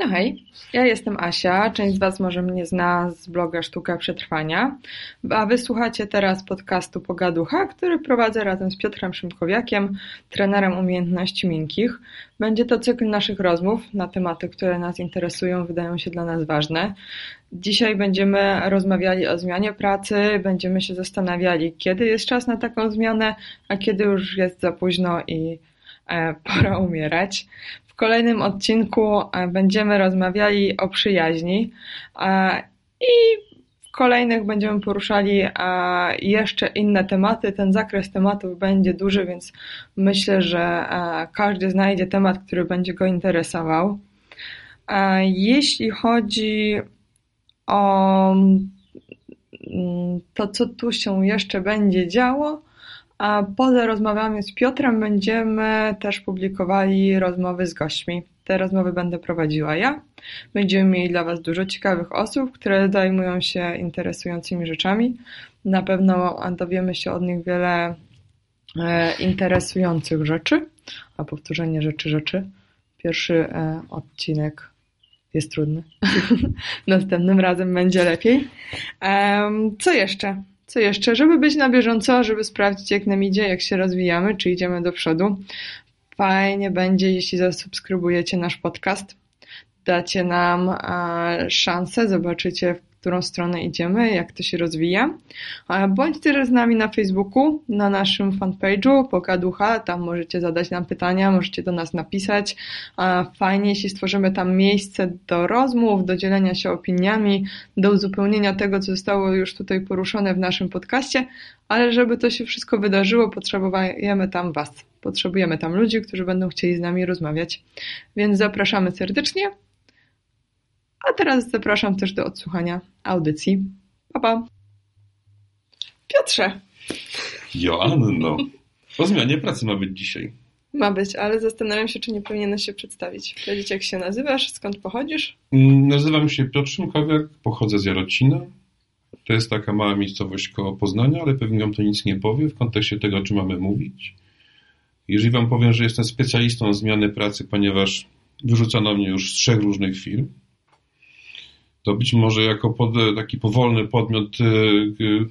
No hej, ja jestem Asia, część z Was może mnie zna z bloga Sztuka Przetrwania, a Wysłuchacie teraz podcastu Pogaducha, który prowadzę razem z Piotrem Szymkowiakiem, trenerem umiejętności miękkich. Będzie to cykl naszych rozmów na tematy, które nas interesują, wydają się dla nas ważne. Dzisiaj będziemy rozmawiali o zmianie pracy, będziemy się zastanawiali, kiedy jest czas na taką zmianę, a kiedy już jest za późno i e, pora umierać kolejnym odcinku e, będziemy rozmawiali o przyjaźni e, i w kolejnych będziemy poruszali e, jeszcze inne tematy. Ten zakres tematów będzie duży, więc myślę, że każdy znajdzie temat, który będzie go interesował. Jeśli chodzi o mm, to, co tu się jeszcze będzie działo, a poza rozmowami z Piotrem będziemy też publikowali rozmowy z gośćmi. Te rozmowy będę prowadziła ja. Będziemy mieli dla Was dużo ciekawych osób, które zajmują się interesującymi rzeczami. Na pewno dowiemy się od nich wiele e, interesujących rzeczy. A powtórzenie rzeczy, rzeczy. Pierwszy e, odcinek jest trudny. Następnym razem będzie lepiej. Co jeszcze? Co jeszcze? Żeby być na bieżąco, żeby sprawdzić jak nam idzie, jak się rozwijamy, czy idziemy do przodu. Fajnie będzie, jeśli zasubskrybujecie nasz podcast, dacie nam szansę, zobaczycie którą stronę idziemy, jak to się rozwija. Bądźcie też z nami na Facebooku, na naszym fanpage'u Pokaducha, tam możecie zadać nam pytania, możecie do nas napisać. Fajnie, jeśli stworzymy tam miejsce do rozmów, do dzielenia się opiniami, do uzupełnienia tego, co zostało już tutaj poruszone w naszym podcaście, ale żeby to się wszystko wydarzyło, potrzebujemy tam Was. Potrzebujemy tam ludzi, którzy będą chcieli z nami rozmawiać. Więc zapraszamy serdecznie. A teraz zapraszam też do odsłuchania audycji. Pa, pa. Piotrze. Joanno. O zmianie pracy ma być dzisiaj. Ma być, ale zastanawiam się, czy nie powinieneś się przedstawić. Powiedzieć, jak się nazywasz, skąd pochodzisz? Mm, nazywam się Piotr Szymkowiak, pochodzę z Jarocina. To jest taka mała miejscowość koło Poznania, ale pewnie wam to nic nie powie w kontekście tego, o czym mamy mówić. Jeżeli wam powiem, że jestem specjalistą zmiany pracy, ponieważ wyrzucono mnie już z trzech różnych firm, to być może jako pod, taki powolny podmiot e,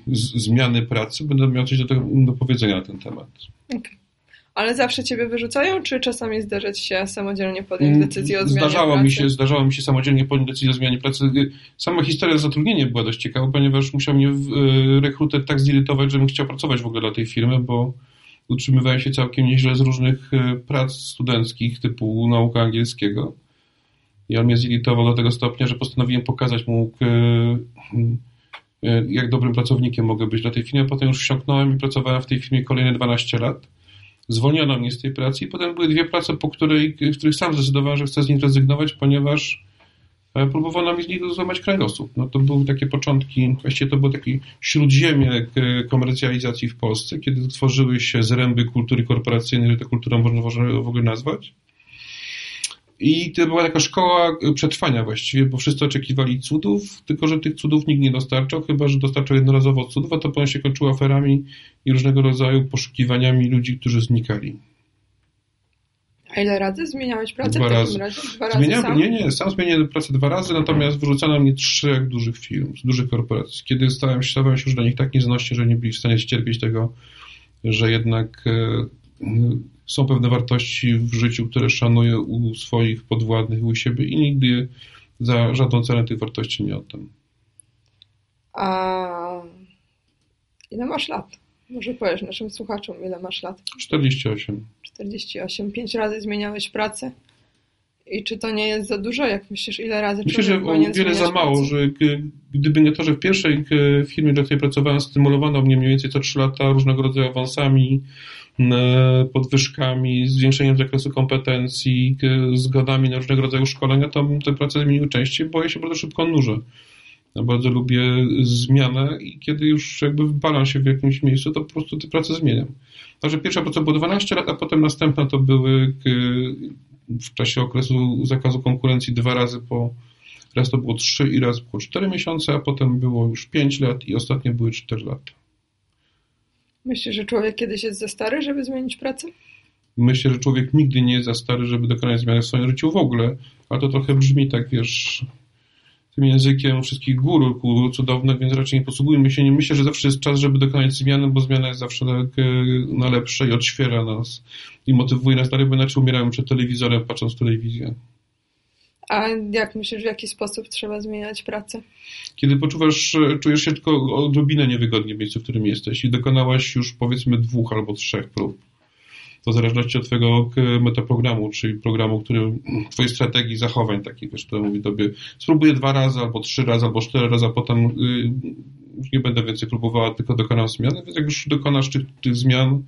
z, zmiany pracy będę miał coś do, tego, do powiedzenia na ten temat. Okay. Ale zawsze ciebie wyrzucają, czy czasami zdarzać się samodzielnie podjąć mm, decyzję o zmianie zdarzało pracy? Mi się, zdarzało mi się samodzielnie podjąć decyzję o zmianie pracy. Sama historia zatrudnienia była dość ciekawa, ponieważ musiał mnie e, rekruter tak zirytować, żebym chciał pracować w ogóle dla tej firmy, bo utrzymywałem się całkiem nieźle z różnych e, prac studenckich typu nauka angielskiego. I on mnie zirytował do tego stopnia, że postanowiłem pokazać mu, e, e, jak dobrym pracownikiem mogę być dla tej firmy. Potem już wsiąknąłem i pracowałem w tej firmie kolejne 12 lat. Zwolniono mnie z tej pracy i potem były dwie prace, po której, w których sam zdecydowałem, że chcę z nich rezygnować, ponieważ e, próbowano mi z nich złamać krajosów. No to były takie początki, właściwie to było takie śródziemie komercjalizacji w Polsce, kiedy tworzyły się zręby kultury korporacyjnej, że tę kulturą można w ogóle nazwać. I to była taka szkoła przetrwania właściwie, bo wszyscy oczekiwali cudów, tylko że tych cudów nikt nie dostarczał, chyba że dostarczał jednorazowo cudów, a to potem się kończyło aferami i różnego rodzaju poszukiwaniami ludzi, którzy znikali. A ile razy zmieniałeś pracę dwa w takim razy. razie? Dwa razy sam? Nie, nie, sam zmieniłem pracę dwa razy, natomiast wyrzucano mnie trzech dużych firm, z dużych korporacji. Kiedy stałem się, stałem się już dla nich tak nieznośny, że nie byli w stanie ścierpieć tego, że jednak e, są pewne wartości w życiu, które szanuję u swoich podwładnych, u siebie i nigdy za żadną cenę tych wartości nie oddam. A ile masz lat? Może powiesz naszym słuchaczom, ile masz lat? 48. 48. Pięć razy zmieniałeś pracę? I czy to nie jest za dużo? Jak myślisz, ile razy Myślę, że o wiele za mało, pracę? że gdyby nie to, że w pierwszej firmie, dla której pracowałem, stymulowano mnie mniej więcej co 3 lata różnego rodzaju awansami, podwyżkami, zwiększeniem zakresu kompetencji, zgodami na różnego rodzaju szkolenia, to tę pracę zmienił częściej, bo ja się bardzo szybko nużę. Ja bardzo lubię zmianę i kiedy już jakby wypalam się w jakimś miejscu, to po prostu tę pracę zmieniam. Także pierwsza praca była 12 lat, a potem następna to były w czasie okresu zakazu konkurencji dwa razy po raz to było 3 i raz było 4 miesiące, a potem było już 5 lat i ostatnie były 4 lata. Myślisz, że człowiek kiedyś jest za stary, żeby zmienić pracę? Myślę, że człowiek nigdy nie jest za stary, żeby dokonać zmiany w swoim życiu w ogóle, ale to trochę brzmi tak, wiesz, tym językiem wszystkich gór cudownych, więc raczej nie posługujmy się. Nie myślę, że zawsze jest czas, żeby dokonać zmiany, bo zmiana jest zawsze tak e, na lepsze i odświeża nas i motywuje nas dalej, bo inaczej umieramy przed telewizorem, patrząc telewizję. A jak myślisz, w jaki sposób trzeba zmieniać pracę? Kiedy poczuwasz, czujesz się tylko odrobinę niewygodnie w miejscu, w którym jesteś i dokonałaś już powiedzmy dwóch albo trzech prób. To w zależności od twojego metaprogramu, czyli programu, który, twojej strategii zachowań takich, wiesz, który mówi tobie spróbuję dwa razy, albo trzy razy, albo cztery razy, a potem y, nie będę więcej próbowała, tylko dokonam zmiany, więc jak już dokonasz tych, tych zmian,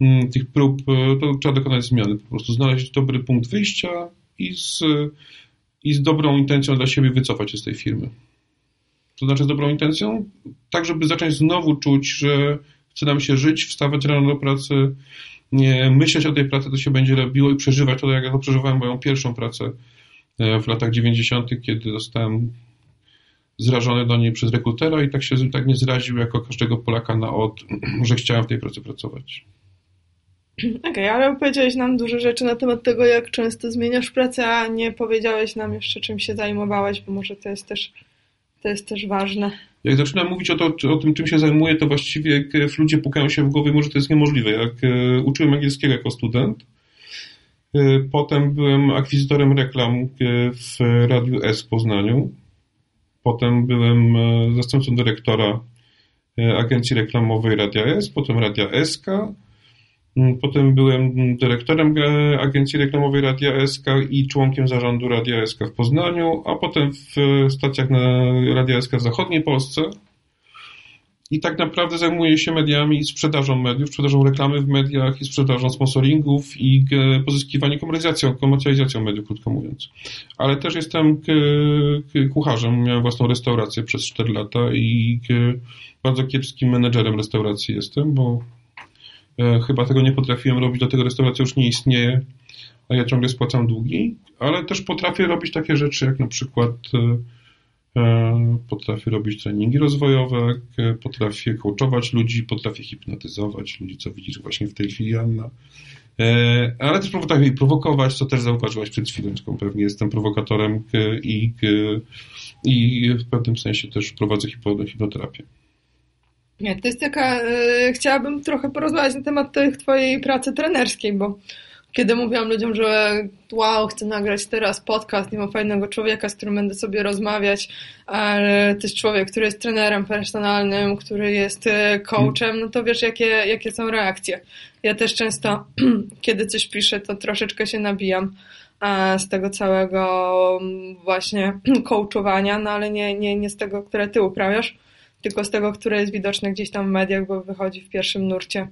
mm, tych prób, y, to trzeba dokonać zmiany. Po prostu znaleźć dobry punkt wyjścia i z i z dobrą intencją dla siebie wycofać się z tej firmy. To znaczy z dobrą intencją, tak żeby zacząć znowu czuć, że chce nam się żyć, wstawać rano do pracy, nie myśleć o tej pracy, to się będzie robiło i przeżywać to, jak ja to przeżywałem moją pierwszą pracę e, w latach 90., kiedy zostałem zrażony do niej przez rekrutera i tak się tak nie zraził jako każdego Polaka na od, że chciałem w tej pracy pracować. Okej, okay, ale powiedziałeś nam dużo rzeczy na temat tego, jak często zmieniasz pracę, a nie powiedziałeś nam jeszcze, czym się zajmowałeś, bo może to jest też, to jest też ważne. Jak zaczynam mówić o, to, o tym, czym się zajmuję, to właściwie ludzie pukają się w głowie, może to jest niemożliwe. Jak e, uczyłem angielskiego jako student, e, potem byłem akwizytorem reklam e, w Radiu S w Poznaniu, potem byłem zastępcą dyrektora agencji reklamowej Radia S, potem Radia SK, potem byłem dyrektorem e, agencji reklamowej Radia SK i członkiem zarządu Radia SK w Poznaniu, a potem w stacjach na Radia SK w zachodniej Polsce. I tak naprawdę zajmuję się mediami i sprzedażą mediów, sprzedażą reklamy w mediach i sprzedażą sponsoringów i pozyskiwaniem komercjalizacją, komercjalizacją mediów, krótko mówiąc. Ale też jestem kucharzem, miałem własną restaurację przez 4 lata i bardzo kiepskim menedżerem restauracji jestem, bo E, chyba tego nie potrafiłem robić, do tego restauracja już nie istnieje, a ja ciągle spłacam długi, ale też potrafię robić takie rzeczy, jak na przykład e, e, potrafię robić treningi rozwojowe, potrafię coachować ludzi, potrafię hipnotyzować ludzi, co widzisz właśnie w tej chwili, Anna. Ale też potrafię prowokować, co też zauważyłaś przed chwileczką. Pewnie jestem prowokatorem i, i w pewnym sensie też prowadzę hipnoterapię. Nie, to jest taka, e, chciałabym trochę porozmawiać na temat tej twojej pracy trenerskiej, bo kiedy mówiłam ludziom, że wow, chcę nagrać teraz podcast, nie ma fajnego człowieka, z którym będę sobie rozmawiać, ale to jest człowiek, który jest trenerem personalnym, który jest e, coachem, no to wiesz, jakie, jakie są reakcje. Ja też często, kiedy coś piszę, to troszeczkę się nabijam e, z tego całego mm, właśnie coachowania, no ale nie, nie, nie z tego, które ty uprawiasz tylko z tego, które jest widoczne gdzieś tam w mediach, bo wychodzi w pierwszym nurcie.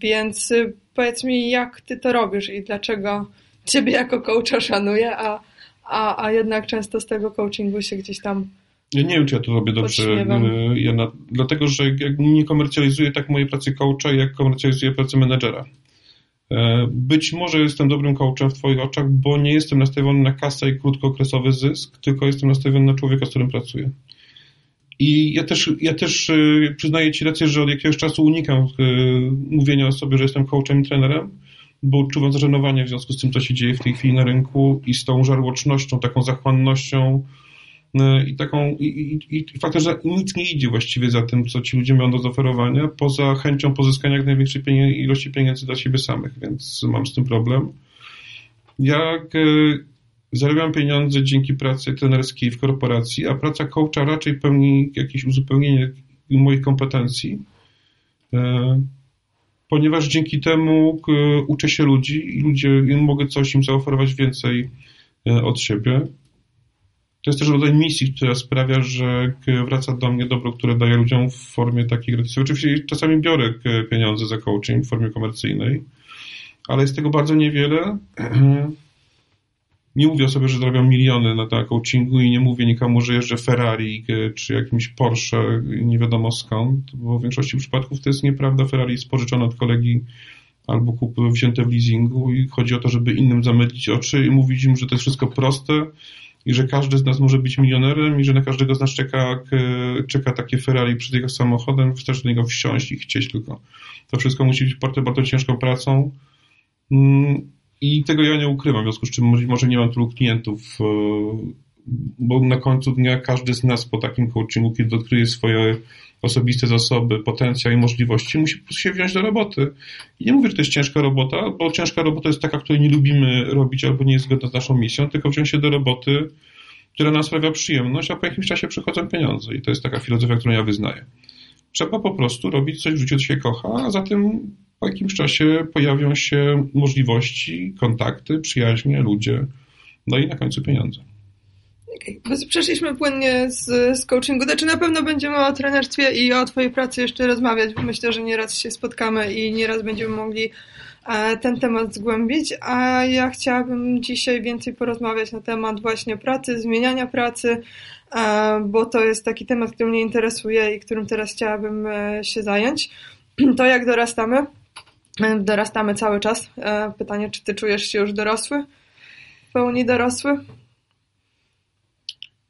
Więc powiedz mi, jak ty to robisz i dlaczego ciebie jako coacha szanuję, a, a, a jednak często z tego coachingu się gdzieś tam ja nie wiem, czy ja to robię dobrze. E, ja na, dlatego, że nie komercjalizuję tak mojej pracy coacha, jak komercjalizuję pracę menedżera. E, być może jestem dobrym coachem w Twoich oczach, bo nie jestem nastawiony na kasę i krótkookresowy zysk, tylko jestem nastawiony na człowieka, z którym pracuję. I ja też, ja też e, przyznaję Ci rację, że od jakiegoś czasu unikam e, mówienia o sobie, że jestem coachem i trenerem, bo czuwam zażenowanie w związku z tym, co się dzieje w tej chwili na rynku i z tą żarłocznością, taką zachłannością e, i taką, i, i, i faktem, że nic nie idzie właściwie za tym, co ci ludzie mają do zaoferowania, poza chęcią pozyskania jak największej ilości pieniędzy dla siebie samych, więc mam z tym problem. Jak zarabiam pieniądze dzięki pracy trenerskiej w korporacji, a praca coacha raczej pełni jakieś uzupełnienie moich kompetencji, e, ponieważ dzięki temu e, uczę się ludzi i ludzie, mogę coś im zaoferować więcej e, od siebie. To jest też rodzaj misji, która sprawia, że wraca do mnie dobro, które daję ludziom w formie takiej gratisacji. Oczywiście czasami biorę pieniądze za coaching w formie komercyjnej, ale jest tego bardzo niewiele nie mówię sobie, że zarabiam miliony na tym coachingu i nie mówię nikomu, że jeżdżę Ferrari e, czy jakimś Porsche, nie wiadomo skąd, bo w większości przypadków to jest nieprawda. Ferrari jest pożyczone od kolegi albo kupy wzięte w leasingu i chodzi o to, żeby innym zamydlić oczy i mówić im, że to jest wszystko proste i że każdy z nas może być milionerem i że na każdego z nas czeka, czeka takie Ferrari przed jego samochodem, wystarczy do niego wsiąść i chcieć tylko. To wszystko musi być poparte bardzo ciężką pracą mm, i tego ja nie ukrywam, w związku z czym może nie mam tylu klientów, e, bo na końcu dnia każdy z nas po takim coachingu, kiedy odkryje swoje osobiste zasoby, potencjał i możliwości, musi się wziąć do roboty. I nie mówię, że to jest ciężka robota, bo ciężka robota jest taka, której nie lubimy robić albo nie jest zgodna z naszą misją, tylko wziąć się do roboty, która nam sprawia przyjemność, a po jakimś czasie przychodzą pieniądze. I to jest taka filozofia, którą ja wyznaję. Trzeba po prostu robić coś w życiu, co się kocha, a zatem po jakimś czasie pojawią się możliwości, kontakty, przyjaźnie, ludzie, no i na końcu pieniądze. Przeszliśmy płynnie z, z coachingu. Znaczy na pewno będziemy o trenerstwie i o Twojej pracy jeszcze rozmawiać, bo myślę, że nieraz się spotkamy i nieraz będziemy mogli e, ten temat zgłębić, a ja chciałabym dzisiaj więcej porozmawiać na temat właśnie pracy, zmieniania pracy, bo to jest taki temat, który mnie interesuje i którym teraz chciałabym e, się zająć. To jak dorastamy? Dorastamy cały czas. Pytanie, czy ty czujesz się już dorosły? W pełni dorosły?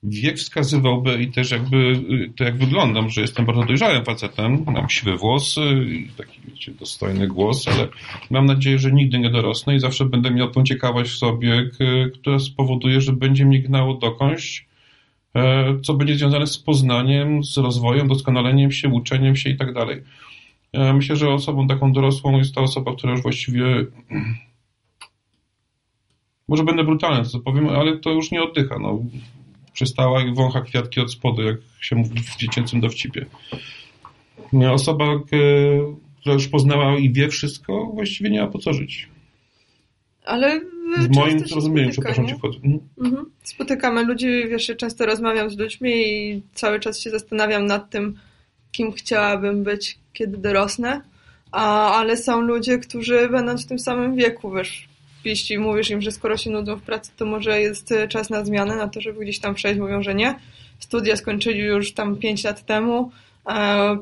wiek wskazywałby i też jakby y, to jak wyglądam, że jestem bardzo dojrzałym facetem, mam siwe włosy i taki wiecie, dostojny głos, ale mam nadzieję, że nigdy nie dorosnę i zawsze będę miał tą ciekawość w sobie, która spowoduje, że będzie mnie gnało dokądś, e, co będzie związane z poznaniem, z rozwojem, doskonaleniem się, uczeniem się i tak dalej. E, myślę, że osobą taką dorosłą jest ta osoba, która już właściwie może będę brutalny, co powiem, ale to już nie oddycha. No przystała i wącha kwiatki od spodu, jak się mówi w dziecięcym dowcipie. Osoba, która już poznała i wie wszystko, właściwie nie ma po co żyć. Ale w moim zrozumieniu, przepraszam cię, wchodzę. Mhm. mhm. Spotykamy ludzi, wiesz, często rozmawiam z ludźmi i cały czas się zastanawiam nad tym, kim chciałabym być, kiedy dorosnę, a, ale są ludzie, którzy będąc w tym samym wieku, wiesz, jeśli mówisz im, że skoro się nudzą w pracy, to może jest czas na zmianę, na to, żeby gdzieś tam przejść, mówią, że nie. Studia skończyli już tam 5 lat temu,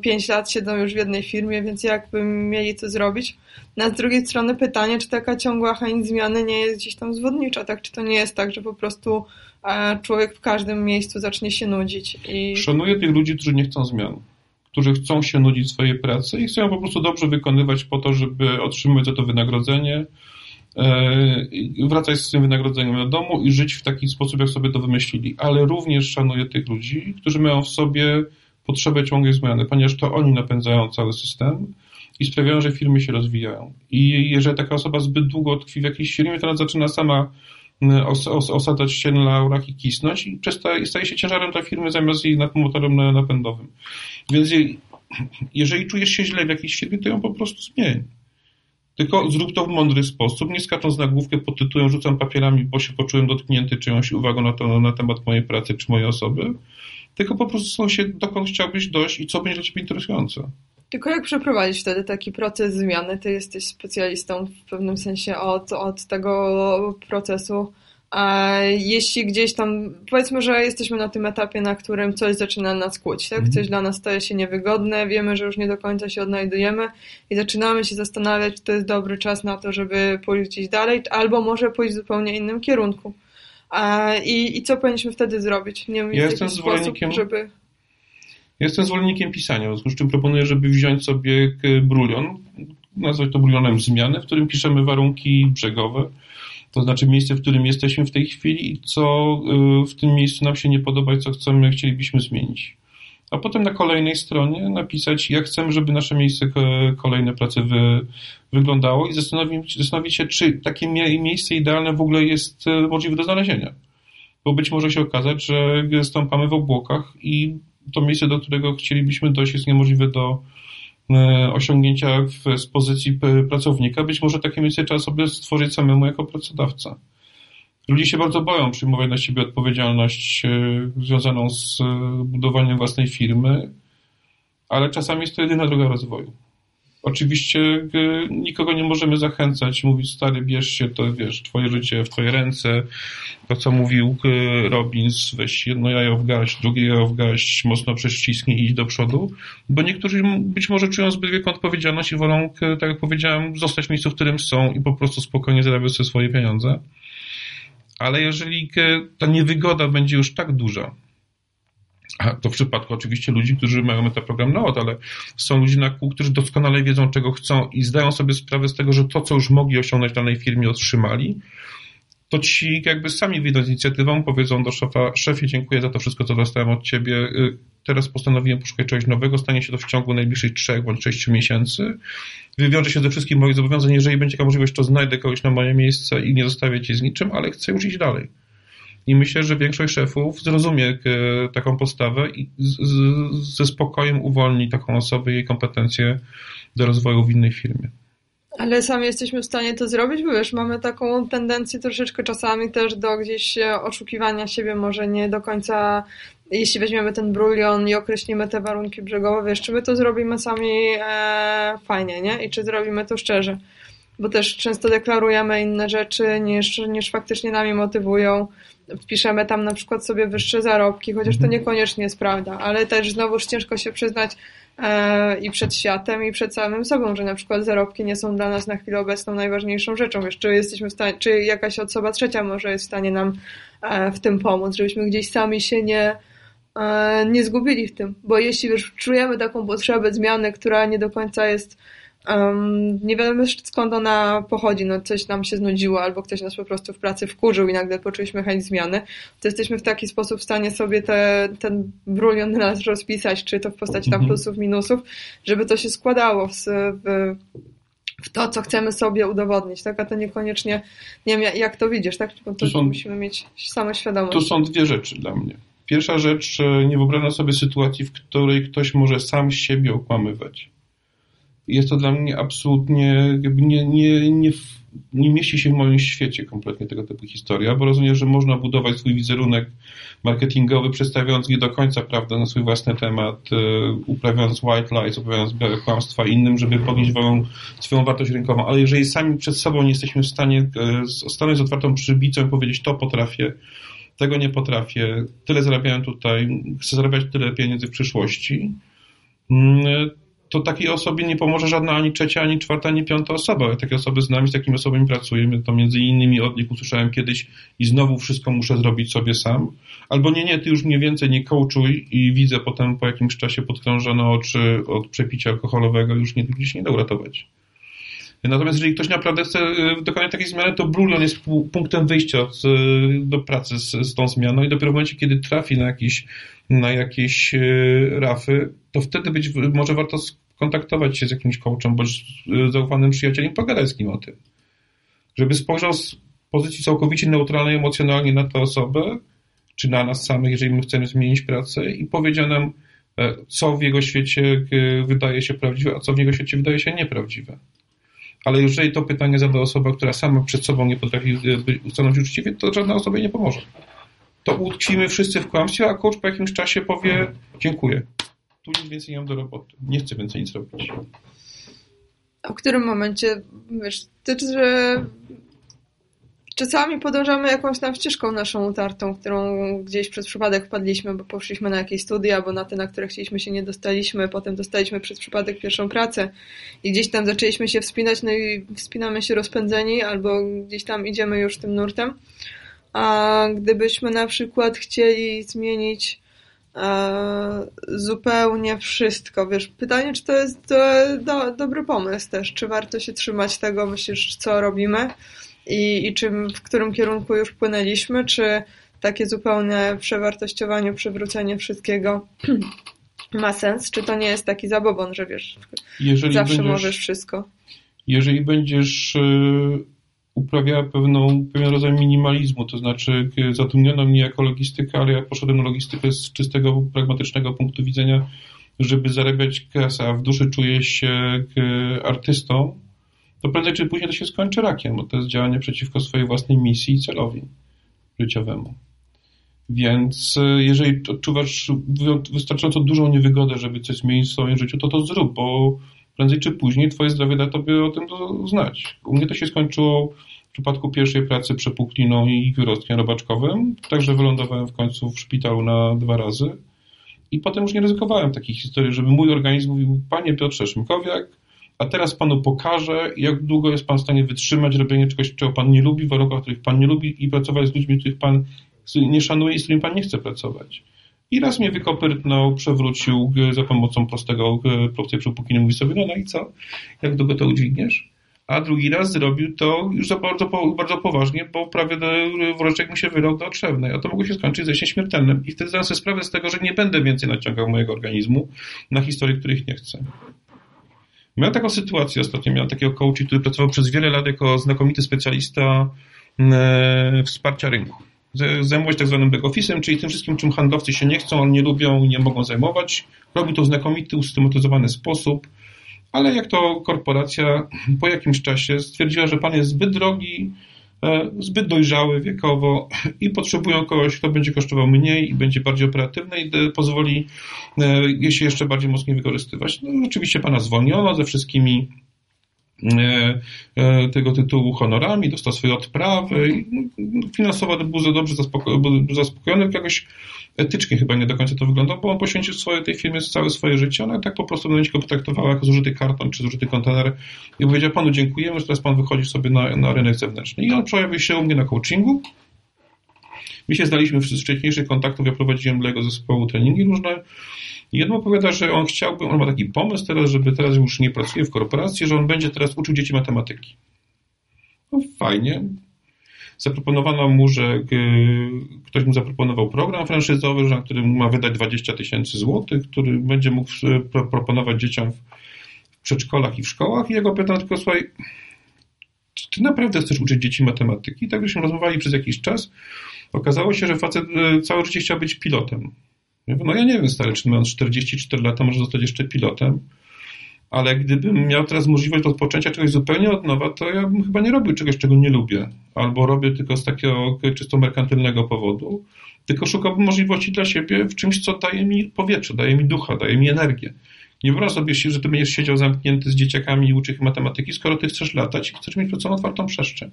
5 lat siedzą już w jednej firmie, więc jakby mieli co zrobić. Na z drugiej strony pytanie, czy taka ciągła chęć zmiany nie jest gdzieś tam zwodnicza, tak? Czy to nie jest tak, że po prostu e, człowiek w każdym miejscu zacznie się nudzić? I... Szanuję tych ludzi, którzy nie chcą zmian którzy chcą się nudzić swojej pracy i chcą po prostu dobrze wykonywać po to, żeby otrzymać za to wynagrodzenie, E, wracać z tym wynagrodzeniem do domu i żyć w taki sposób, jak sobie to wymyślili. Ale również szanuję tych ludzi, którzy mają w sobie potrzebę ciągłej zmiany, ponieważ to oni napędzają cały system i sprawiają, że firmy się rozwijają. I jeżeli taka osoba zbyt długo tkwi w jakiejś firmie, to ona zaczyna sama os, osadzać się na laurach i kisnąć i przestaje, staje się ciężarem dla firmy zamiast jej motorem napędowym. Więc jeżeli czujesz się źle w jakiejś firmie, to ją po prostu zmień. Tylko zrób to w mądry sposób, nie skacząc na główkę pod tytułem rzucam papierami, bo się poczułem dotknięty czyjąś uwagą na, to, na temat mojej pracy czy mojej osoby, tylko po prostu są się, dokąd chciałbyś dojść i co będzie dla Ciebie interesujące. Tylko jak przeprowadzić wtedy taki proces zmiany? Ty jesteś specjalistą w pewnym sensie od, od tego procesu a jeśli gdzieś tam, powiedzmy, że jesteśmy na tym etapie, na którym coś zaczyna nas kłuć, tak? Mhm. Coś dla nas staje się niewygodne, wiemy, że już nie do końca się odnajdujemy i zaczynamy się zastanawiać, czy to jest dobry czas na to, żeby pójść gdzieś dalej, albo może pójść w zupełnie innym kierunku. I, I co powinniśmy wtedy zrobić? Nie wiem, ja jestem zwolennikiem, sposób, żeby... Jestem zwolennikiem pisania, w związku z czym proponuję, żeby wziąć sobie brulion, nazwać to brulionem zmiany, w którym piszemy warunki brzegowe, to znaczy miejsce, w którym jesteśmy w tej chwili i co y, w tym miejscu nam się nie podoba i co chcemy, chcielibyśmy zmienić. A potem na kolejnej stronie napisać, jak chcemy, żeby nasze miejsce kolejne pracy wy, wyglądało i zastanowić, zastanowić się, czy takie miejsce idealne w ogóle jest y, możliwe do znalezienia. Bo być może się okazać, że stąpamy w obłokach i to miejsce, do którego chcielibyśmy dojść, jest niemożliwe do, E, osiągnięcia w, z pozycji pracownika, być może takie miejsce trzeba sobie stworzyć samemu jako pracodawca. Ludzie się bardzo boją przyjmować na siebie odpowiedzialność e, związaną z e, budowaniem własnej firmy, ale czasami jest to jedyna droga rozwoju. Oczywiście y, nikogo nie możemy zachęcać, mówić stary, bierz się, to wiesz, twoje życie w twoje ręce. To, co mówił Robbins, weź jedno jajo w gaść, drugie jajo w gaść, mocno prześcisknij i idź do przodu, bo niektórzy być może czują zbyt wielką odpowiedzialność i wolą, tak jak powiedziałem, zostać w miejscu, w którym są i po prostu spokojnie zarabiać sobie swoje pieniądze. Ale jeżeli ta niewygoda będzie już tak duża, a to w przypadku oczywiście ludzi, którzy mają metaprogram na od, ale są ludzie na kół, którzy doskonale wiedzą, czego chcą i zdają sobie sprawę z tego, że to, co już mogli osiągnąć w danej firmie, otrzymali, to ci jakby sami wyjdą z inicjatywą, powiedzą do szefa, szefie, dziękuję za to wszystko, co dostałem od ciebie, y, teraz postanowiłem poszukać czegoś nowego, stanie się to w ciągu najbliższych trzech bądź sześciu miesięcy, wywiążę się ze wszystkich moich zobowiązań, jeżeli będzie taka możliwość, to znajdę kogoś na moje miejsce i nie zostawię ci z niczym, ale chcę już iść dalej. I myślę, że większość szefów zrozumie e, taką postawę i ze spokojem uwolni taką osobę jej kompetencje do rozwoju w innej firmie. Ale sami jesteśmy w stanie to zrobić, bo wiesz, mamy taką tendencję troszeczkę czasami też do gdzieś e, oszukiwania siebie, może nie do końca, jeśli weźmiemy ten brulion i określimy te warunki brzegowe, wiesz, czy my to zrobimy sami e, fajnie, nie? I czy zrobimy to szczerze. Bo też często deklarujemy inne rzeczy niż, niż faktycznie nami motywują wpiszemy tam na przykład sobie wyższe zarobki, chociaż to mhm. niekoniecznie jest prawda, ale też znowuż ciężko się przyznać e, i przed światem, i przed samym sobą, że na przykład zarobki nie są dla nas na chwilę obecną najważniejszą rzeczą. Wiesz, czy jesteśmy w stanie, czy jakaś osoba trzecia może jest w stanie nam e, w tym pomóc, żebyśmy gdzieś sami się nie, nie zgubili w tym. Bo jeśli wiesz, czujemy taką potrzebę zmiany, która nie do końca jest Um, nie wiemy skąd ona pochodzi, no coś nam się znudziło, albo ktoś nas po prostu w pracy wkurzył i nagle poczuliśmy chęć zmiany, to jesteśmy w taki sposób w stanie sobie te, ten brulion nas rozpisać, czy to w postaci tam mhm. plusów, minusów, żeby to się składało w, w, w, to, co chcemy sobie udowodnić, tak? A to niekoniecznie, nie wiem jak to widzisz, tak? Bo to, to są, musimy mieć samoświadomość. To są dwie rzeczy dla mnie. Pierwsza rzecz, nie wyobrażam sobie sytuacji, w której ktoś może sam siebie okłamywać. Jest to dla mnie absolutnie, jakby nie, nie, nie, nie mieści się w moim świecie kompletnie tego typu historia, bo rozumiem, że można budować swój wizerunek marketingowy, przedstawiając nie do końca prawdę na swój własny temat, e, uprawiając white lies, uprawiając białe kłamstwa innym, żeby podnieść swoją, swoją wartość rynkową, ale jeżeli sami przed sobą nie jesteśmy w stanie e, stanąć z otwartą przybicą i powiedzieć, to potrafię, tego nie potrafię, tyle zarabiałem tutaj, chcę zarabiać tyle pieniędzy w przyszłości, mm, to takiej osobie nie pomoże żadna ani trzecia, ani czwarta, ani piąta osoba. Ja takie osoby znam i z takimi osobami pracuję. To między innymi od nich usłyszałem kiedyś i znowu wszystko muszę zrobić sobie sam. Albo nie, nie, ty już mniej więcej nie coachuj i widzę potem po jakimś czasie podkrążone oczy od przepicia alkoholowego, już nie, już nie da uratować. Natomiast jeżeli ktoś naprawdę chce y, dokonać takiej zmiany, to Brulion jest punktem wyjścia y, do pracy z, z tą zmianą i dopiero w momencie, kiedy trafi na jakieś, na jakieś y, rafy, to wtedy być, może warto kontaktować się z jakimś coachem bądź zaufanym przyjacielem, pogadać z nim o tym. Żeby spojrzał z pozycji całkowicie neutralnej emocjonalnie na tę osobę, czy na nas samych, jeżeli my chcemy zmienić pracę i powiedział nam, e, co w jego świecie wydaje się prawdziwe, a co w jego świecie wydaje się nieprawdziwe. Ale jeżeli to pytanie zada osoba, która sama przed sobą nie potrafi ustanowić uczciwie, to żadna osoba nie pomoże. To utkwimy wszyscy w kłamstwie, a coach po jakimś czasie powie dziękuję. Tu nic więcej nie mam do roboty. Nie chcę więcej nic robić. A w którym momencie, wiesz, ty, że czasami podążamy jakąś tam ścieżką naszą utartą, którą gdzieś przez przypadek wpadliśmy, bo poszliśmy na jakieś studia, bo na te, na które chcieliśmy się nie dostaliśmy, potem dostaliśmy przez przypadek pierwszą pracę i gdzieś tam zaczęliśmy się wspinać, no i wspinamy się rozpędzeni, albo gdzieś tam idziemy już tym nurtem. A gdybyśmy na przykład chcieli zmienić e, zupełnie wszystko, wiesz, pytanie, czy to jest do, do, dobry pomysł też, czy warto się trzymać tego, myślisz, co robimy, i, i czym, w którym kierunku już płynęliśmy, czy takie zupełne przewartościowanie, przywrócenie wszystkiego ma sens, czy to nie jest taki zabobon, że wiesz, jeżeli zawsze będziesz, możesz wszystko. Jeżeli będziesz y, uprawiała pewną, pewien rodzaj minimalizmu, to znaczy zatrudniono mnie jako logistyka, ale ja poszedłem na logistykę z czystego, pragmatycznego punktu widzenia, żeby zarabiać kasę, a w duszy czuję się artystą, to prędzej czy później to się skończy rakiem, bo to jest działanie przeciwko swojej własnej misji i celowi życiowemu. Więc e, jeżeli odczuwasz wystarczająco dużą niewygodę, żeby coś zmienić w swoim życiu, to to zrób, bo prędzej czy później twoje zdrowie da tobie o tym znać. U mnie to się skończyło w przypadku pierwszej pracy przepukliną i wyrostkiem robaczkowym, także wylądowałem w końcu w szpitalu na dwa razy i potem już nie ryzykowałem takich historii, żeby mój organizm mówił, panie Piotrze Szymkowiak, a teraz panu pokażę, jak długo jest pan w stanie wytrzymać robienie czegoś, czego pan nie lubi, w warunkach, których pan nie lubi i pracować z ludźmi, których pan nie szanuje i z którymi pan nie chce pracować. I raz mnie wykopyrtnął, przewrócił za pomocą prostego, prostej przepukiny. Mówi sobie, no, no i co? Jak długo to udźwigniesz? A drugi raz zrobił to już za bardzo, bardzo poważnie, bo prawie woreczek mu się wylał do trzewnej, a to mogło się skończyć zejściem śmiertelnym. I wtedy zdałem sobie sprawę z tego, że nie będę więcej naciągał mojego organizmu na historie, których nie chcę. Miałem taką sytuację ostatnio, miałem takiego coacha, który pracował przez wiele lat jako znakomity specjalista e, wsparcia rynku. Zajmował się tak zwanym back office'em, czyli tym wszystkim, czym handlowcy się nie chcą, ale nie lubią i nie mogą zajmować. Robił to w znakomity, usystematyzowany sposób, ale jak to korporacja po jakimś czasie stwierdziła, że pan jest zbyt drogi, zbyt dojrzały wiekowo i potrzebują kogoś, kto będzie kosztował mniej i będzie bardziej operatywny i pozwoli je się jeszcze bardziej mocniej wykorzystywać. No, oczywiście pana zwolniono ze wszystkimi e, e, tego tytułu honorami, dostał swoje odprawy. No, finansowo był za dobrze zaspokojony, jakoś etycznie chyba nie do końca to wygląda, bo on poświęcił swoje, tej firmie całe swoje życie, ona tak po prostu będzie go potraktowała jako zużyty karton czy zużyty kontener i powiedział panu dziękujemy, że teraz pan wychodzi sobie na, na rynek zewnętrzny. I on przejawił się u mnie na coachingu. My się znaliśmy z wcześniejszych kontaktów, ja prowadziłem dla jego zespołu treningi różne. I on opowiada, że on chciałby, on ma taki pomysł teraz, żeby teraz już nie pracuje w korporacji, że on będzie teraz uczył dzieci matematyki. No fajnie, zaproponowano mu, że ktoś mu zaproponował program franszyzowy, na którym ma wydać 20 tysięcy złotych, który będzie mógł proponować dzieciom w przedszkolach i w szkołach. I jego pytam tylko, słuchaj, czy ty naprawdę chcesz uczyć dzieci matematyki? I tak żeśmy rozmawiali przez jakiś czas. Okazało się, że facet e, całe życie chciał być pilotem. Ja no ja nie wiem, stary, czy mając 44 lata może zostać jeszcze pilotem ale gdybym miał teraz możliwość rozpoczęcia czegoś zupełnie od nowa, to ja bym chyba nie robił czegoś, czego nie lubię, albo robię tylko z takiego czysto merkantylnego powodu, tylko szukałbym możliwości dla siebie w czymś, co daje mi powietrze, daje mi ducha, daje mi energię. Nie wyobraź sobie, że ty będziesz siedział zamknięty z dzieciakami i uczy ich matematyki, skoro ty chcesz latać i chcesz mieć przed sobą otwartą przestrzeń.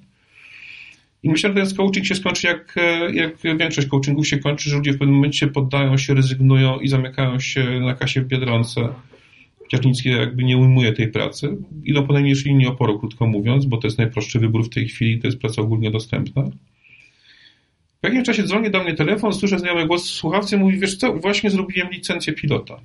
I myślę, że ten coaching się skończy jak, jak większość coachingów się kończy, że ludzie w pewnym momencie poddają się, rezygnują i zamykają się na kasie w Biedronce Ciacznicki jakby nie ujmuje tej pracy. Idą po najmniejszej linii oporu, krótko mówiąc, bo to jest najprostszy wybór w tej chwili, to jest praca ogólnie dostępna. W jakimś czasie dzwoni do mnie telefon, słyszę znajomy głos w słuchawce, mówi, wiesz co, właśnie zrobiłem licencję pilota.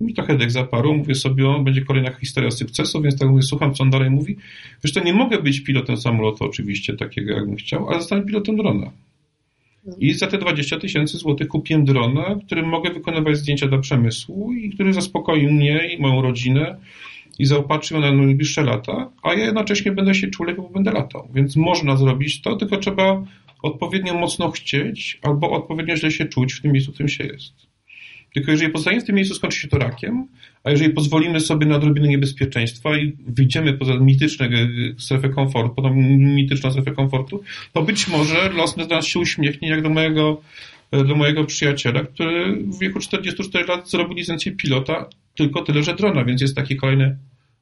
Mi trochę dek zaparł, mówię sobie, będzie kolejna historia sukcesu, więc tak mówię, słucham, co on dalej mówi. Wiesz, to nie mogę być pilotem samolotu oczywiście, takiego jakbym chciał, ale zostanę pilotem drona. I za te 20 tysięcy złotych kupiłem drona, którym mogę wykonywać zdjęcia dla przemysłu i który zaspokoi mnie i moją rodzinę i zaopatrzy na najbliższe lata, a ja jednocześnie będę się czuł lepiej, bo będę latał. Więc można zrobić to, tylko trzeba odpowiednio mocno chcieć albo odpowiednio źle się czuć w tym miejscu, w którym się jest. Tylko jeżeli pozostaniemy w tym miejscu, skończy się to rakiem, a jeżeli pozwolimy sobie na odrobinę niebezpieczeństwa i wyjdziemy poza mityczną strefę komfortu, poza mityczną strefę komfortu, to być może los nas się uśmiechnie, jak do mojego, do mojego przyjaciela, który w wieku 44 lat zrobił licencję pilota, tylko tyle, że drona, więc jest takie kolejne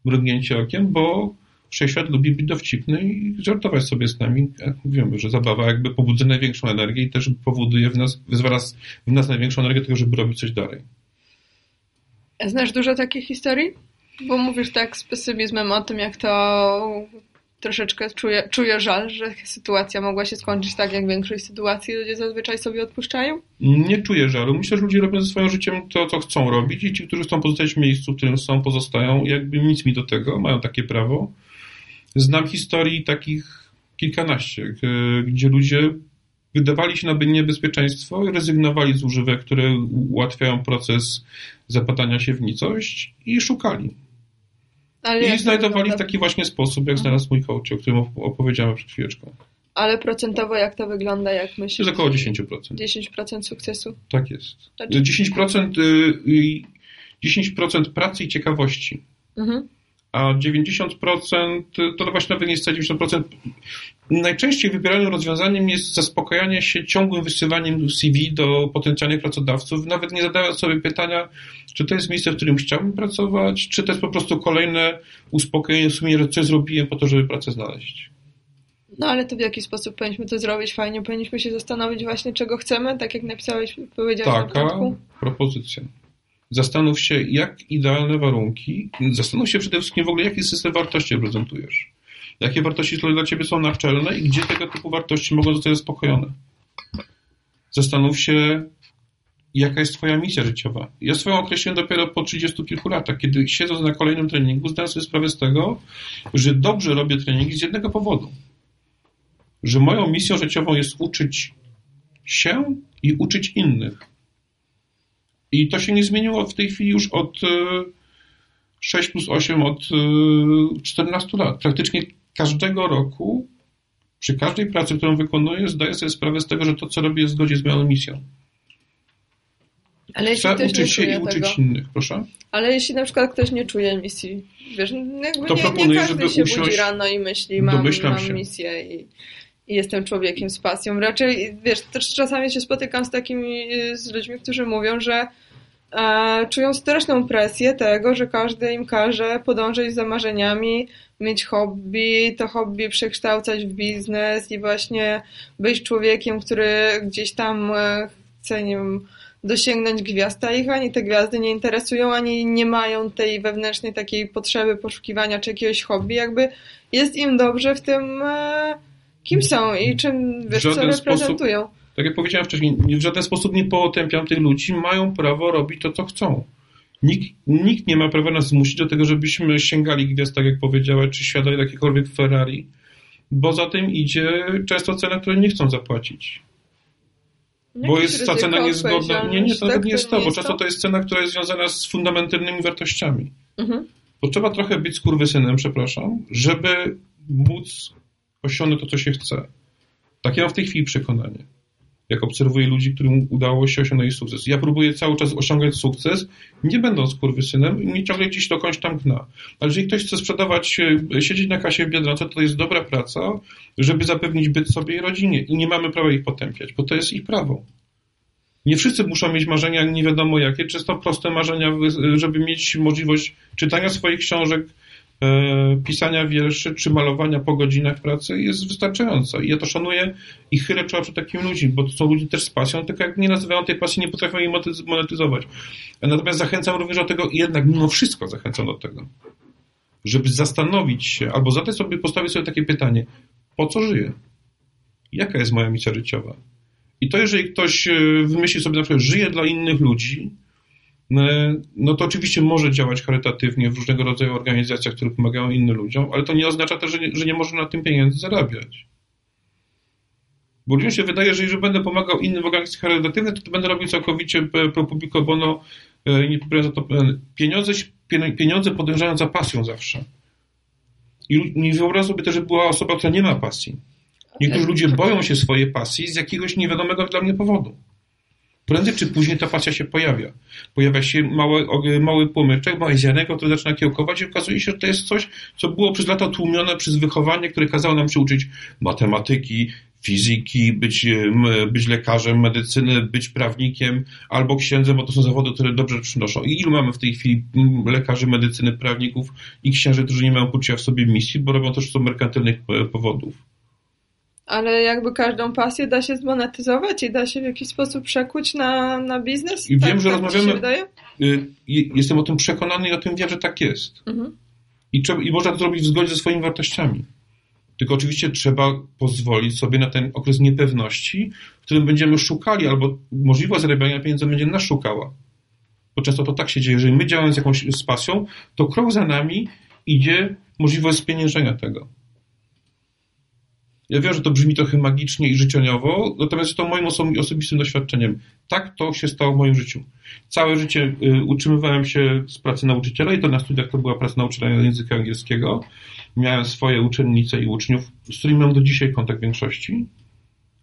mrugnięcie okiem, bo wszechświat lubi być dowcipny i żartować sobie z nami. Jak mówimy, że zabawa jakby pobudza największą energię i też powoduje w nas, wyzwala w nas największą energię tego, żeby robić coś dalej. Znasz dużo takich historii? Bo mówisz tak z pesymizmem o tym, jak to troszeczkę czuję, czuję żal, że sytuacja mogła się skończyć tak, jak większość sytuacji ludzie zazwyczaj sobie odpuszczają? Nie czuję żalu. Myślę, że ludzie robią ze swoim życiem to, co chcą robić i ci, którzy chcą pozostać w miejscu, w którym są, pozostają. Jakby nic mi do tego, mają takie prawo. Znam historii takich kilkanaście, gdzie ludzie wydawali się na niebezpieczeństwo i rezygnowali z używek, które ułatwiają proces zapadania się w nicość i szukali. Ale I znajdowali w taki właśnie sposób, jak znalazł mój coach, o którym opowiedziałem przed chwileczką. Ale procentowo jak to wygląda, jak myślisz? Jest około 10%. 10% sukcesu? Tak jest. Znaczy... 10%, 10% pracy i ciekawości. Mhm a 90% to właśnie nawet nie jest 90%. Najczęściej wybieranym rozwiązaniem jest zaspokajanie się ciągłym wysyłaniem CV do potencjalnych pracodawców, nawet nie zadając sobie pytania, czy to jest miejsce, w którym chciałbym pracować, czy to jest po prostu kolejne uspokojenie sumienia, że coś zrobiłem po to, żeby pracę znaleźć. No ale to w jaki sposób powinniśmy to zrobić? Fajnie, powinniśmy się zastanowić właśnie, czego chcemy, tak jak napisałeś, powiedziałeś Taka na początku. propozycja. Zastanów się, jak idealne warunki, zastanów się przede wszystkim w ogóle, jaki system wartości reprezentujesz. Jakie wartości dla ciebie są naczelne i gdzie tego typu wartości mogą zostać zaspokojone. Zastanów się, jaka jest twoja misja życiowa. Ja swoją określiłem dopiero po 30 kilku latach, kiedy siedząc na kolejnym treningu, zdałem sobie sprawę z tego, że dobrze robię treningi z jednego powodu. Że moją misją życiową jest uczyć się i uczyć innych. I to się nie zmieniło w tej chwili już od 6 e, plus 8 od 14 e, lat. Praktycznie każdego roku, przy każdej pracy, którą wykonuję, zdaję sobie sprawę z tego, że to, co robię, jest w zgodzie z moją misją. Ale jeśli ktoś uczyć się i uczyć tego. innych, proszę. Ale jeśli na przykład ktoś nie czuje misji, wiesz, jakby to nie, proponuję, nie każdy żeby się budzi rano i myśli, mam, mam misję i, jestem człowiekiem z pasją. Raczej, wiesz, też czasami się spotykam z takimi z ludźmi, którzy mówią, że e, czują straszną presję tego, że każdy im każe podążać za marzeniami, mieć hobby, to hobby przekształcać w biznes i właśnie być człowiekiem, który gdzieś tam e, chce, nie dosięgnąć gwiazd, a ich ani te gwiazdy nie interesują, ani nie mają tej wewnętrznej takiej potrzeby poszukiwania czy jakiegoś hobby, jakby jest im dobrze w tym, e, kim są i czym, wiesz, co reprezentują. Sposób, tak jak powiedziałem wcześniej, w żaden sposób nie potępiam tych ludzi, mają prawo robić to, co chcą. Nikt, nikt nie ma prawa nas zmusić do tego, żebyśmy sięgali gwiazd, tak jak powiedziała, czy świadali jakiekolwiek Ferrari, bo za tym idzie często cena, której nie chcą zapłacić. Bo jest ta cena niezgodna. Nie, nie, to tak, nie jest to, bo często to jest cena, która jest związana z fundamentalnymi wartościami. Mhm. Bo trzeba trochę być skurwysynem, przepraszam, żeby móc osiągnąć to, co się chce. Takie mam w tej chwili przekonanie. Jak obserwuję ludzi, którym udało się osiągnąć sukces. Ja próbuję cały czas osiągać sukces, nie będąc kurwysynem i nie ciągle gdzieś dokądś tam gna. Ale jeżeli ktoś chce sprzedawać, e, siedzieć na kasie w Biedronce, to jest dobra praca, żeby zapewnić byt sobie i rodzinie. I nie mamy prawa ich potępiać, bo to jest ich prawo. Nie wszyscy muszą mieć marzenia nie wiadomo jakie, czysto proste marzenia, żeby mieć możliwość czytania swoich książek, pisania wierszy czy malowania po godzinach pracy jest wystarczająca. I ja to szanuję i chylę czoła przed takimi ludźmi, bo to są ludzie też z pasją, tylko jak nie nazywają tej pasji, nie potrafią jej monetyzować. Natomiast zachęcam również do tego, jednak mimo wszystko zachęcam do tego, żeby zastanowić się, albo zadać sobie, postawić sobie takie pytanie, po co żyję? Jaka jest moja misja życiowa? I to jeżeli ktoś e, wymyśli sobie na przykład, żyje dla innych ludzi, e, no to oczywiście może działać charytatywnie w różnego rodzaju organizacjach, które pomagają innym ludziom, ale to nie oznacza też, że nie, że nie może na tym pieniędzy zarabiać. Bo ludziom się wydaje, że jeżeli będę pomagał innym organizacjom charytatywnym, to, to będę robił całkowicie pro publico bono, e, nie za to pieniądze, pieniądze podążają za pasją zawsze. I nie wyobrażam sobie też, że była osoba, która nie ma pasji. Niektórzy ludzie boją się swojej pasji z jakiegoś niewiadomego dla mnie powodu. Prędzej czy później ta pasja się pojawia. Pojawia się mały, mały płomyczek, małe ziarenko, które zaczyna kiełkować i okazuje się, że to jest coś, co było przez lata tłumione przez wychowanie, które kazało nam się uczyć matematyki, fizyki, być, być lekarzem medycyny, być prawnikiem albo księdzem, bo to są zawody, które dobrze przynoszą. I ilu mamy w tej chwili lekarzy medycyny, prawników i księży, którzy nie mają poczucia w sobie misji, bo robią to z merkantylnych powodów ale jakby każdą pasję da się zmonetyzować i da się w jakiś sposób przekuć na, na biznes? I tak, wiem, że tak rozmawiamy. Y, jestem o tym przekonany i o tym wiem, że tak jest. Mhm. I, trzeba, I można to zrobić w zgodzie ze swoimi wartościami. Tylko oczywiście trzeba pozwolić sobie na ten okres niepewności, w którym będziemy szukali, albo możliwość zarabiania pieniędzy będzie nas szukała. Bo często to tak się dzieje, jeżeli my działamy z jakąś z pasją, to krok za nami idzie możliwość spieniężenia tego. Ja wiem, że to brzmi trochę magicznie i życiowo, natomiast to moim osobistym doświadczeniem. Tak to się stało w moim życiu. Całe życie y, utrzymywałem się z pracy nauczyciela i to na studiach to była praca nauczyciela języka angielskiego. Miałem swoje uczennice i uczniów, z którymi mam do dzisiaj kontakt większości.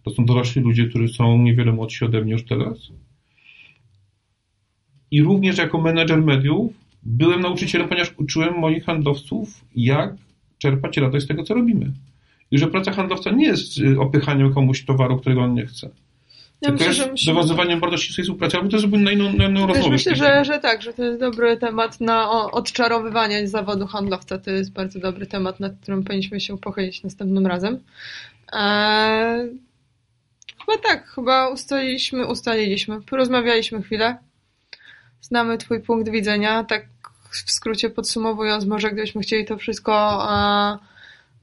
To są dorośli ludzie, którzy są niewiele młodsi ode mnie już teraz. I również jako menedżer mediów byłem nauczycielem, ponieważ uczyłem moich handlowców, jak czerpać radość z tego, co robimy. I że praca handlowca nie jest y, opychaniem komuś towaru, którego on nie chce. Ja Tylko myślę, dowiązywaniem bardzo ścisłej współpracy, ale to jest na inną, na inną rozmowę. Myślę, że, że tak, że to jest dobry temat na odczarowywanie zawodu handlowca. To jest bardzo dobry temat, nad którym powinniśmy się pochylić następnym razem. Eee, chyba tak, chyba ustaliliśmy, ustaliliśmy. Porozmawialiśmy chwilę. znamy Twój punkt widzenia. Tak w skrócie podsumowując, może gdybyśmy chcieli to wszystko e,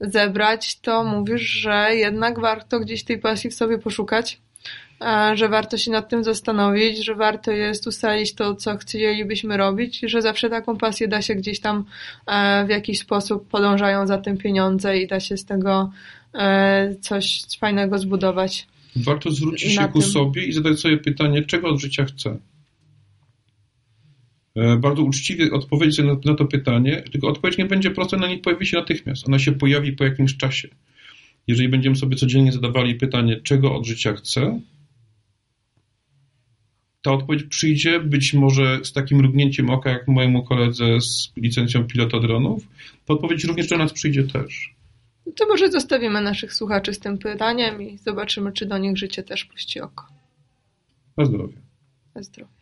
zebrać, to mówisz, że jednak warto gdzieś tej pasji w sobie poszukać, e, że warto się nad tym zastanowić, że warto jest ustalić to, co chcielibyśmy robić, że zawsze taką pasję da się gdzieś tam e, w jakiś sposób podążają za tym pieniądze i da się z tego coś fajnego zbudować. Warto zwrócić się ku sobie i zadać sobie pytanie, czego od życia chcę. E, bardzo uczciwie odpowiedzieć na, na to pytanie, tylko odpowiedź nie będzie prosta, ona nie pojawi się natychmiast. Ona się pojawi po jakimś czasie. Jeżeli będziemy sobie codziennie zadawali pytanie, czego od życia chcę, ta odpowiedź przyjdzie być może z takim mrugnięciem oka, jak mojemu koledze z licencją pilota dronów. Ta odpowiedź również do nas przyjdzie też. To może zostawimy naszych słuchaczy z tym pytaniem i zobaczymy, czy do nich życie też puści oko. Na zdrowie. Na zdrowie.